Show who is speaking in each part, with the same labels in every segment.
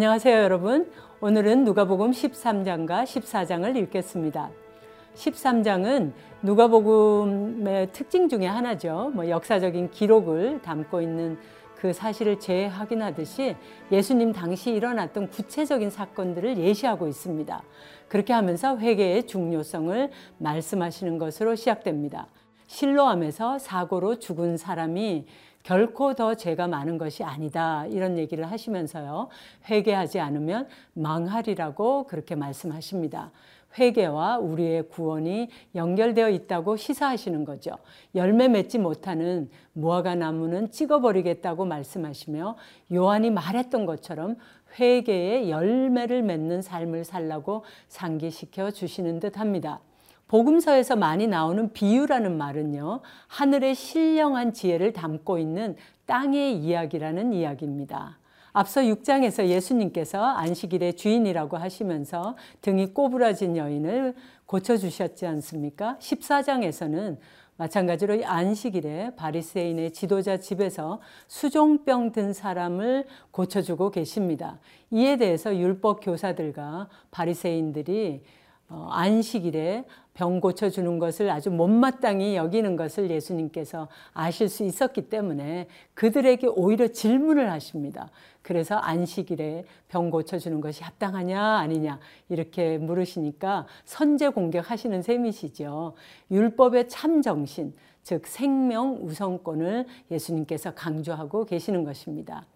Speaker 1: 안녕하세요, 여러분. 오늘은 누가복음 13장과 14장을 읽겠습니다. 13장은 누가복음의 특징 중에 하나죠. 뭐 역사적인 기록을 담고 있는 그 사실을 재확인하듯이 예수님 당시 일어났던 구체적인 사건들을 예시하고 있습니다. 그렇게 하면서 회개의 중요성을 말씀하시는 것으로 시작됩니다. 실로암에서 사고로 죽은 사람이 결코 더 죄가 많은 것이 아니다. 이런 얘기를 하시면서요. 회개하지 않으면 망하리라고 그렇게 말씀하십니다. 회개와 우리의 구원이 연결되어 있다고 시사하시는 거죠. 열매 맺지 못하는 무화과 나무는 찍어버리겠다고 말씀하시며 요한이 말했던 것처럼 회개의 열매를 맺는 삶을 살라고 상기시켜 주시는 듯 합니다. 복음서에서 많이 나오는 비유라는 말은요, 하늘의 신령한 지혜를 담고 있는 땅의 이야기라는 이야기입니다. 앞서 6장에서 예수님께서 안식일의 주인이라고 하시면서 등이 꼬부라진 여인을 고쳐주셨지 않습니까? 14장에서는 마찬가지로 안식일에 바리새인의 지도자 집에서 수종병 든 사람을 고쳐주고 계십니다. 이에 대해서 율법 교사들과 바리새인들이 어, 안식일에 병 고쳐주는 것을 아주 못마땅히 여기는 것을 예수님께서 아실 수 있었기 때문에 그들에게 오히려 질문을 하십니다. 그래서 안식일에 병 고쳐주는 것이 합당하냐 아니냐 이렇게 물으시니까 선제 공격하시는 셈이시죠. 율법의 참 정신, 즉 생명 우선권을 예수님께서 강조하고 계시는 것입니다.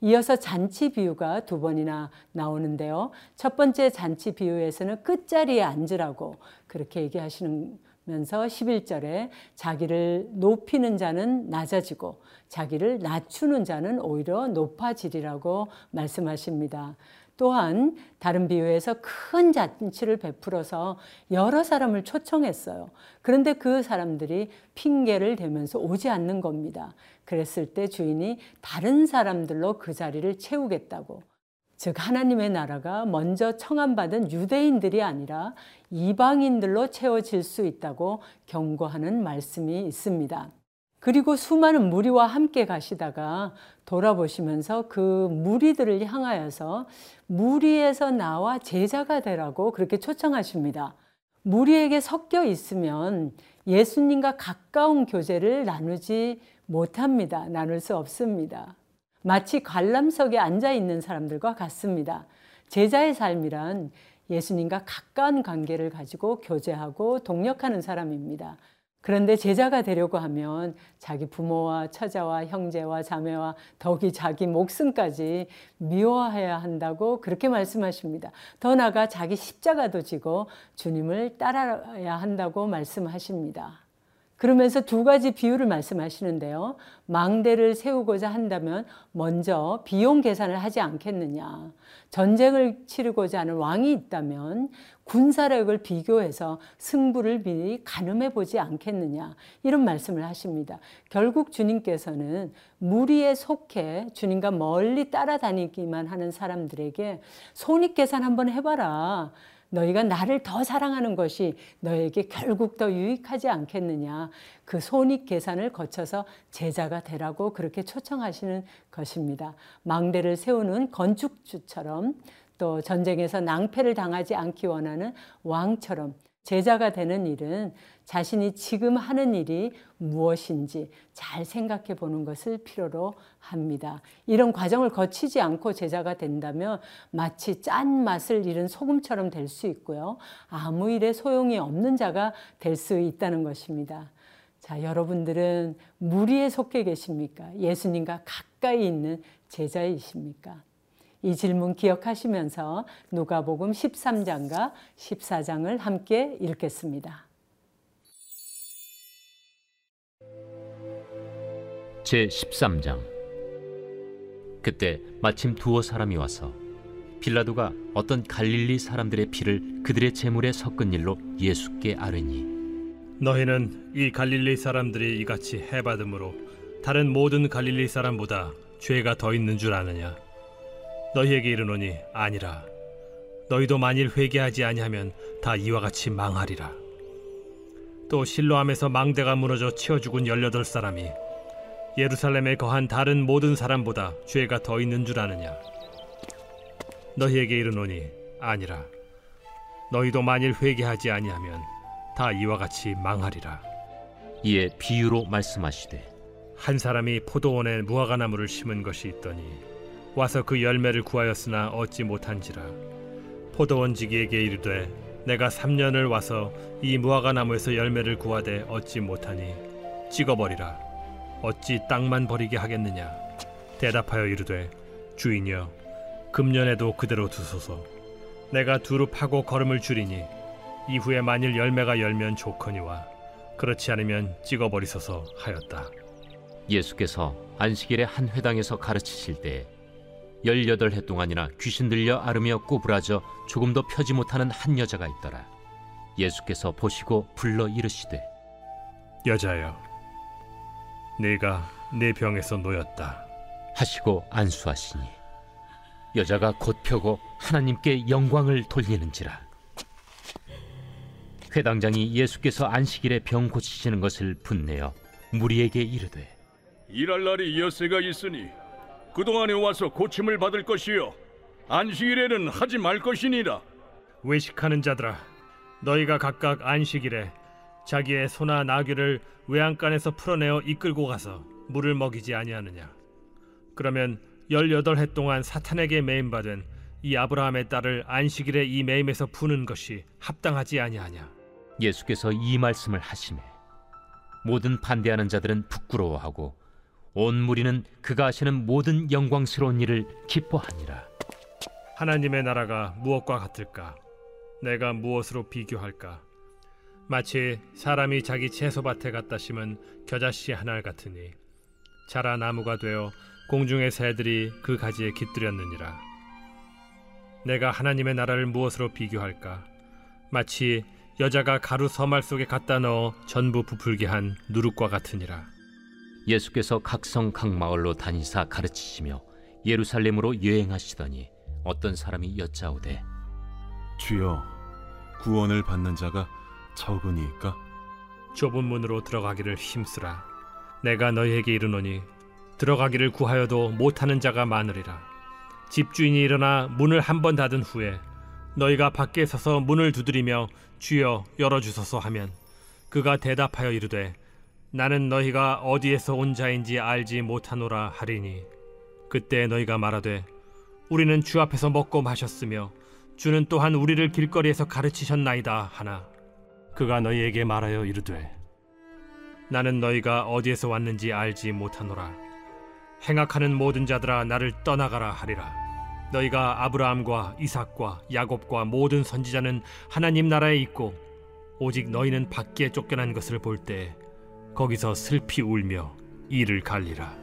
Speaker 1: 이어서 잔치 비유가 두 번이나 나오는데요. 첫 번째 잔치 비유에서는 끝자리에 앉으라고 그렇게 얘기하시면서 11절에 자기를 높이는 자는 낮아지고 자기를 낮추는 자는 오히려 높아지리라고 말씀하십니다. 또한 다른 비유에서 큰 잔치를 베풀어서 여러 사람을 초청했어요. 그런데 그 사람들이 핑계를 대면서 오지 않는 겁니다. 그랬을 때 주인이 다른 사람들로 그 자리를 채우겠다고. 즉, 하나님의 나라가 먼저 청함받은 유대인들이 아니라 이방인들로 채워질 수 있다고 경고하는 말씀이 있습니다. 그리고 수많은 무리와 함께 가시다가 돌아보시면서 그 무리들을 향하여서 무리에서 나와 제자가 되라고 그렇게 초청하십니다. 무리에게 섞여 있으면 예수님과 가까운 교제를 나누지 못합니다. 나눌 수 없습니다. 마치 관람석에 앉아 있는 사람들과 같습니다. 제자의 삶이란 예수님과 가까운 관계를 가지고 교제하고 동력하는 사람입니다. 그런데 제자가 되려고 하면 자기 부모와 처자와 형제와 자매와 더욱이 자기 목숨까지 미워해야 한다고 그렇게 말씀하십니다. 더 나아가 자기 십자가도 지고 주님을 따라야 한다고 말씀하십니다. 그러면서 두 가지 비유를 말씀하시는데요. 망대를 세우고자 한다면 먼저 비용 계산을 하지 않겠느냐. 전쟁을 치르고자 하는 왕이 있다면 군사력을 비교해서 승부를 미리 가늠해 보지 않겠느냐. 이런 말씀을 하십니다. 결국 주님께서는 무리에 속해 주님과 멀리 따라다니기만 하는 사람들에게 손익 계산 한번 해봐라. 너희가 나를 더 사랑하는 것이 너에게 결국 더 유익하지 않겠느냐. 그 손익 계산을 거쳐서 제자가 되라고 그렇게 초청하시는 것입니다. 망대를 세우는 건축주처럼 또 전쟁에서 낭패를 당하지 않기 원하는 왕처럼 제자가 되는 일은 자신이 지금 하는 일이 무엇인지 잘 생각해 보는 것을 필요로 합니다. 이런 과정을 거치지 않고 제자가 된다면 마치 짠 맛을 잃은 소금처럼 될 수 있고요. 아무 일에 소용이 없는 자가 될 수 있다는 것입니다. 자, 여러분들은 무리에 속해 계십니까? 예수님과 가까이 있는 제자이십니까? 이 질문 기억하시면서 누가복음 13장과 14장을 함께 읽겠습니다.
Speaker 2: 제 13장 그때 마침 두어 사람이 와서 빌라도가 어떤 갈릴리 사람들의 피를 그들의 제물에 섞은 일로 예수께 아뢰니
Speaker 3: 너희는 이 갈릴리 사람들이 이같이 해받음으로 다른 모든 갈릴리 사람보다 죄가 더 있는 줄 아느냐 너희에게 이르노니 아니라 너희도 만일 회개하지 아니하면 다 이와 같이 망하리라. 또 실로함에서 망대가 무너져 치어 죽은 열여덟 사람이 예루살렘에 거한 다른 모든 사람보다 죄가 더 있는 줄 아느냐? 너희에게 이르노니 아니라 너희도 만일 회개하지 아니하면 다 이와 같이 망하리라.
Speaker 2: 이에 비유로 말씀하시되
Speaker 3: 한 사람이 포도원에 무화과 나무를 심은 것이 있더니 와서 그 열매를 구하였으나 얻지 못한지라. 포도원 지기에게 이르되 내가 3년을 와서 이 무화과 나무에서 열매를 구하되 얻지 못하니 찍어버리라. 어찌 땅만 버리게 하겠느냐? 대답하여 이르되 주인이여 금년에도 그대로 두소서. 내가 두루 파고 걸음을 줄이니 이후에 만일 열매가 열면 좋거니와 그렇지 않으면 찍어버리소서 하였다.
Speaker 2: 예수께서 안식일에 한 회당에서 가르치실 때 열여덟 해 동안이나 귀신 들려 앓으며 꼬부라져 조금도 펴지 못하는 한 여자가 있더라. 예수께서 보시고 불러 이르시되
Speaker 3: 여자여 네가 내 병에서 놓였다
Speaker 2: 하시고 안수하시니 여자가 곧 펴고 하나님께 영광을 돌리는지라. 회당장이 예수께서 안식일에 병 고치시는 것을 분내어 무리에게 이르되
Speaker 4: 일할 날이 엿새가 있으니 그동안에 와서 고침을 받을 것이요. 안식일에는 하지 말 것이니라.
Speaker 3: 외식하는 자들아 너희가 각각 안식일에 자기의 소나 나귀를 외양간에서 풀어내어 이끌고 가서 물을 먹이지 아니하느냐. 그러면 열여덟 해 동안 사탄에게 매임 받은 이 아브라함의 딸을 안식일에 이 매임에서 푸는 것이 합당하지 아니하냐?
Speaker 2: 예수께서 이 말씀을 하심에 모든 반대하는 자들은 부끄러워하고 온 무리는 그가 하시는 모든 영광스러운 일을 기뻐하니라.
Speaker 3: 하나님의 나라가 무엇과 같을까? 내가 무엇으로 비교할까? 마치 사람이 자기 채소밭에 갖다 심은 겨자씨 하나 같으니 자라 나무가 되어 공중의 새들이 그 가지에 깃들였느니라. 내가 하나님의 나라를 무엇으로 비교할까? 마치 여자가 가루 서말 속에 갖다 넣어 전부 부풀게 한 누룩과 같으니라.
Speaker 2: 예수께서 각성 각 마을로 다니사 가르치시며 예루살렘으로 여행하시더니 어떤 사람이 여짜오되
Speaker 5: 주여 구원을 받는 자가 적으니까.
Speaker 3: 좁은 문으로 들어가기를 힘쓰라. 내가 너희에게 이르노니 들어가기를 구하여도 못하는 자가 많으리라. 집주인이 일어나 문을 한 번 닫은 후에 너희가 밖에 서서 문을 두드리며 주여 열어 주소서 하면 그가 대답하여 이르되 나는 너희가 어디에서 온 자인지 알지 못하노라 하리니 그때 너희가 말하되 우리는 주 앞에서 먹고 마셨으며 주는 또한 우리를 길거리에서 가르치셨나이다 하나. 그가 너희에게 말하여 이르되 나는 너희가 어디에서 왔는지 알지 못하노라. 행악하는 모든 자들아 나를 떠나가라 하리라. 너희가 아브라함과 이삭과 야곱과 모든 선지자는 하나님 나라에 있고 오직 너희는 밖에 쫓겨난 것을 볼 때 거기서 슬피 울며 이를 갈리라.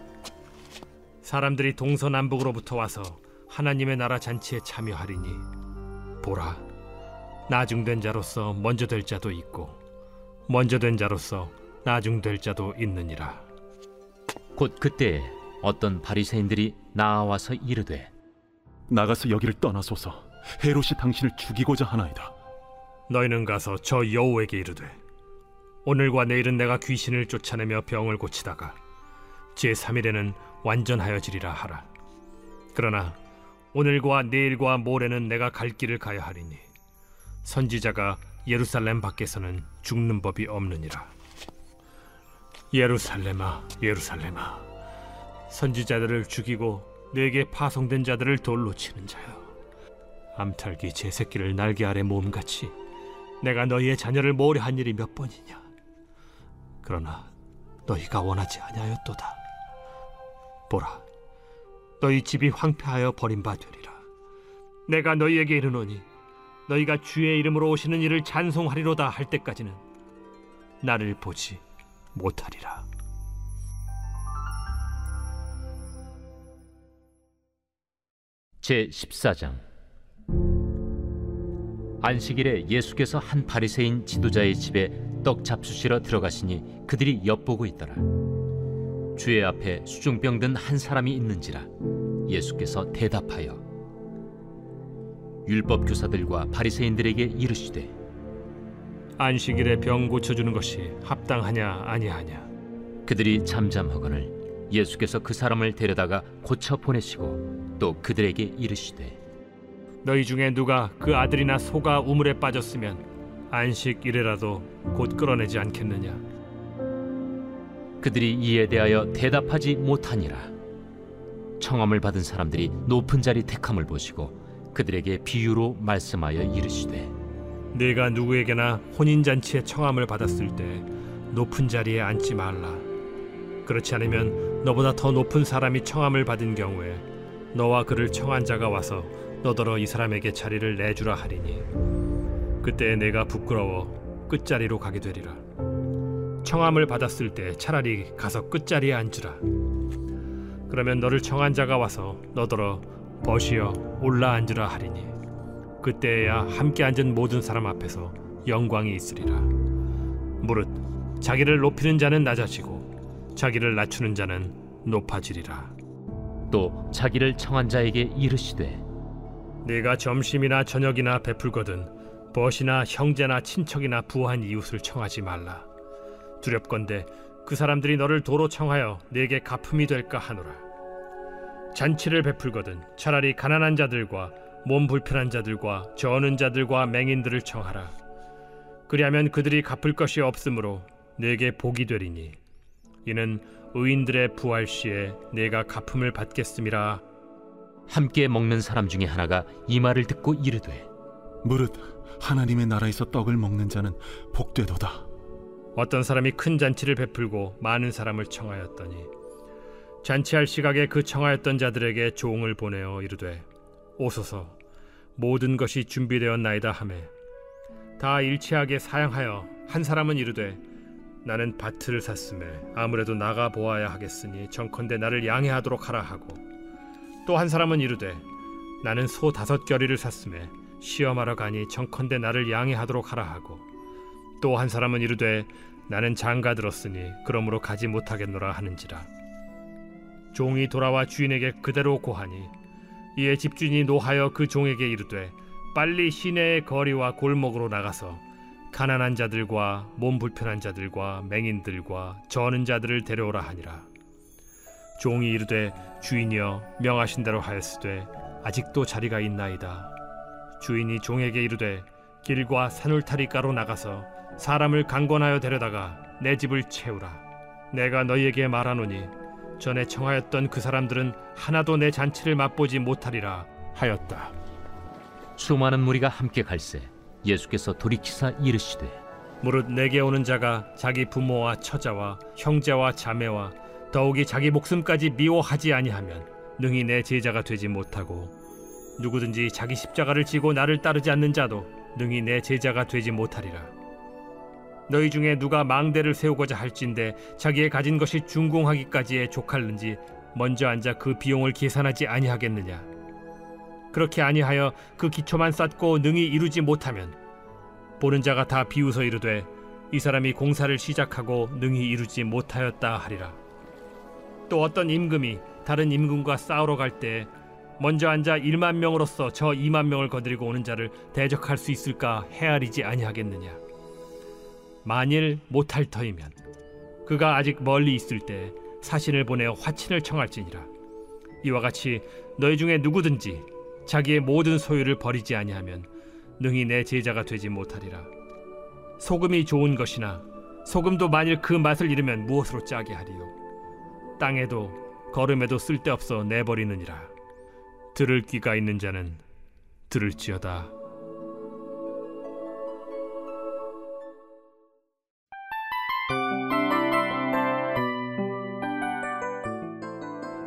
Speaker 3: 사람들이 동서남북으로부터 와서 하나님의 나라 잔치에 참여하리니 보라 나중된 자로서 먼저 될 자도 있고 먼저 된 자로서 나중될 자도 있느니라.
Speaker 2: 곧 그때 어떤 바리새인들이 나와서 이르되
Speaker 5: 나가서 여기를 떠나소서 헤롯이 당신을 죽이고자 하나이다
Speaker 3: 너희는 가서 저 여호에게 이르되 오늘과 내일은 내가 귀신을 쫓아내며 병을 고치다가 제3일에는 완전하여지리라 하라. 그러나 오늘과 내일과 모레는 내가 갈 길을 가야 하리니 선지자가 예루살렘 밖에서는 죽는 법이 없느니라. 예루살렘아, 예루살렘아, 선지자들을 죽이고 내게 파송된 자들을 돌로 치는 자여. 암탉이 제 새끼를 날개 아래 몸같이 내가 너희의 자녀를 모래한 일이 몇 번이냐? 그러나 너희가 원하지 아니하였도다. 보라, 너희 집이 황폐하여 버림받으리라. 내가 너희에게 이르노니 너희가 주의 이름으로 오시는 이를 찬송하리로다 할 때까지는 나를 보지 못하리라.
Speaker 2: 제 14장 안식일에 예수께서 한 바리새인 지도자의 집에 떡 잡수시러 들어가시니 그들이 엿보고 있더라. 주의 앞에 수중병 든 한 사람이 있는지라 예수께서 대답하여 율법 교사들과 바리새인들에게 이르시되
Speaker 3: 안식일에 병 고쳐 주는 것이 합당하냐 아니하냐
Speaker 2: 그들이 잠잠하거늘 예수께서 그 사람을 데려다가 고쳐 보내시고 또 그들에게 이르시되
Speaker 3: 너희 중에 누가 그 아들이나 소가 우물에 빠졌으면 안식일에라도 곧 끌어내지 않겠느냐?
Speaker 2: 그들이 이에 대하여 대답하지 못하니라. 청함을 받은 사람들이 높은 자리 택함을 보시고 그들에게 비유로 말씀하여 이르시되
Speaker 3: 네가 누구에게나 혼인 잔치에 청함을 받았을 때 높은 자리에 앉지 말라. 그렇지 않으면 너보다 더 높은 사람이 청함을 받은 경우에 너와 그를 청한 자가 와서 너더러 이 사람에게 자리를 내주라 하리니 그때 내가 부끄러워 끝자리로 가게 되리라. 청함을 받았을 때 차라리 가서 끝자리에 앉으라. 그러면 너를 청한 자가 와서 너더러 벗이여 올라 앉으라 하리니 그때야 함께 앉은 모든 사람 앞에서 영광이 있으리라. 무릇 자기를 높이는 자는 낮아지고 자기를 낮추는 자는 높아지리라.
Speaker 2: 또 자기를 청한 자에게 이르시되
Speaker 3: 네가 점심이나 저녁이나 베풀거든 벗이나 형제나 친척이나 부한 이웃을 청하지 말라. 두렵건대 그 사람들이 너를 도로 청하여 네게 가품이 될까 하노라. 잔치를 베풀거든 차라리 가난한 자들과 몸 불편한 자들과 저는 자들과 맹인들을 청하라. 그리하면 그들이 갚을 것이 없으므로 네게 복이 되리니. 이는 의인들의 부활 시에 내가 가품을 받겠음이라
Speaker 2: 함께 먹는 사람 중에 하나가 이 말을 듣고 이르되
Speaker 5: 무릇 하나님의 나라에서 떡을 먹는 자는 복되도다.
Speaker 3: 어떤 사람이 큰 잔치를 베풀고 많은 사람을 청하였더니 잔치할 시각에 그 청하였던 자들에게 종을 보내어 이르되 오소서 모든 것이 준비되었나이다 하매 다 일치하게 사양하여 한 사람은 이르되 나는 밭을 샀음에 아무래도 나가 보아야 하겠으니 정컨대 나를 양해하도록 하라 하고 또 한 사람은 이르되 나는 소 다섯 겨리를 샀음에 시험하러 가니 정컨대 나를 양해하도록 하라 하고 또 한 사람은 이르되 나는 장가 들었으니 그러므로 가지 못하겠노라 하는지라. 종이 돌아와 주인에게 그대로 고하니 이에 집주인이 노하여 그 종에게 이르되 빨리 시내의 거리와 골목으로 나가서 가난한 자들과 몸 불편한 자들과 맹인들과 저는 자들을 데려오라 하니라. 종이 이르되 주인이여 명하신 대로 하였으되 아직도 자리가 있나이다 주인이 종에게 이르되 길과 산울타리가로 나가서 사람을 강권하여 데려다가 내 집을 채우라. 내가 너희에게 말하노니 전에 청하였던 그 사람들은 하나도 내 잔치를 맛보지 못하리라 하였다.
Speaker 2: 수많은 무리가 함께 갈새 예수께서 돌이키사 이르시되
Speaker 3: 무릇 내게 오는 자가 자기 부모와 처자와 형제와 자매와 더욱이 자기 목숨까지 미워하지 아니하면 능히 내 제자가 되지 못하고 누구든지 자기 십자가를 지고 나를 따르지 않는 자도 능히 내 제자가 되지 못하리라. 너희 중에 누가 망대를 세우고자 할진대 자기의 가진 것이 준공하기까지에 족할는지 먼저 앉아 그 비용을 계산하지 아니하겠느냐? 그렇게 아니하여 그 기초만 쌓고 능히 이루지 못하면 보는 자가 다 비웃어 이르되 이 사람이 공사를 시작하고 능히 이루지 못하였다 하리라. 또 어떤 임금이 다른 임금과 싸우러 갈 때 먼저 앉아 1만 명으로서 저 2만 명을 거느리고 오는 자를 대적할 수 있을까 헤아리지 아니하겠느냐? 만일 못할 터이면 그가 아직 멀리 있을 때 사신을 보내어 화친을 청할지니라. 이와 같이 너희 중에 누구든지 자기의 모든 소유를 버리지 아니하면 능히 내 제자가 되지 못하리라. 소금이 좋은 것이나 소금도 만일 그 맛을 잃으면 무엇으로 짜게 하리요? 땅에도 걸음에도 쓸데없어 내버리느니라 들을 귀가 있는 자는 들을지어다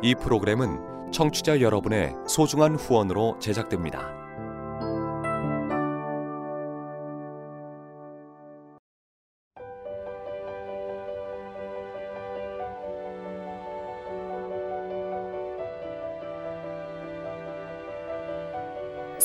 Speaker 6: 이 프로그램은 청취자 여러분의 소중한 후원으로 제작됩니다.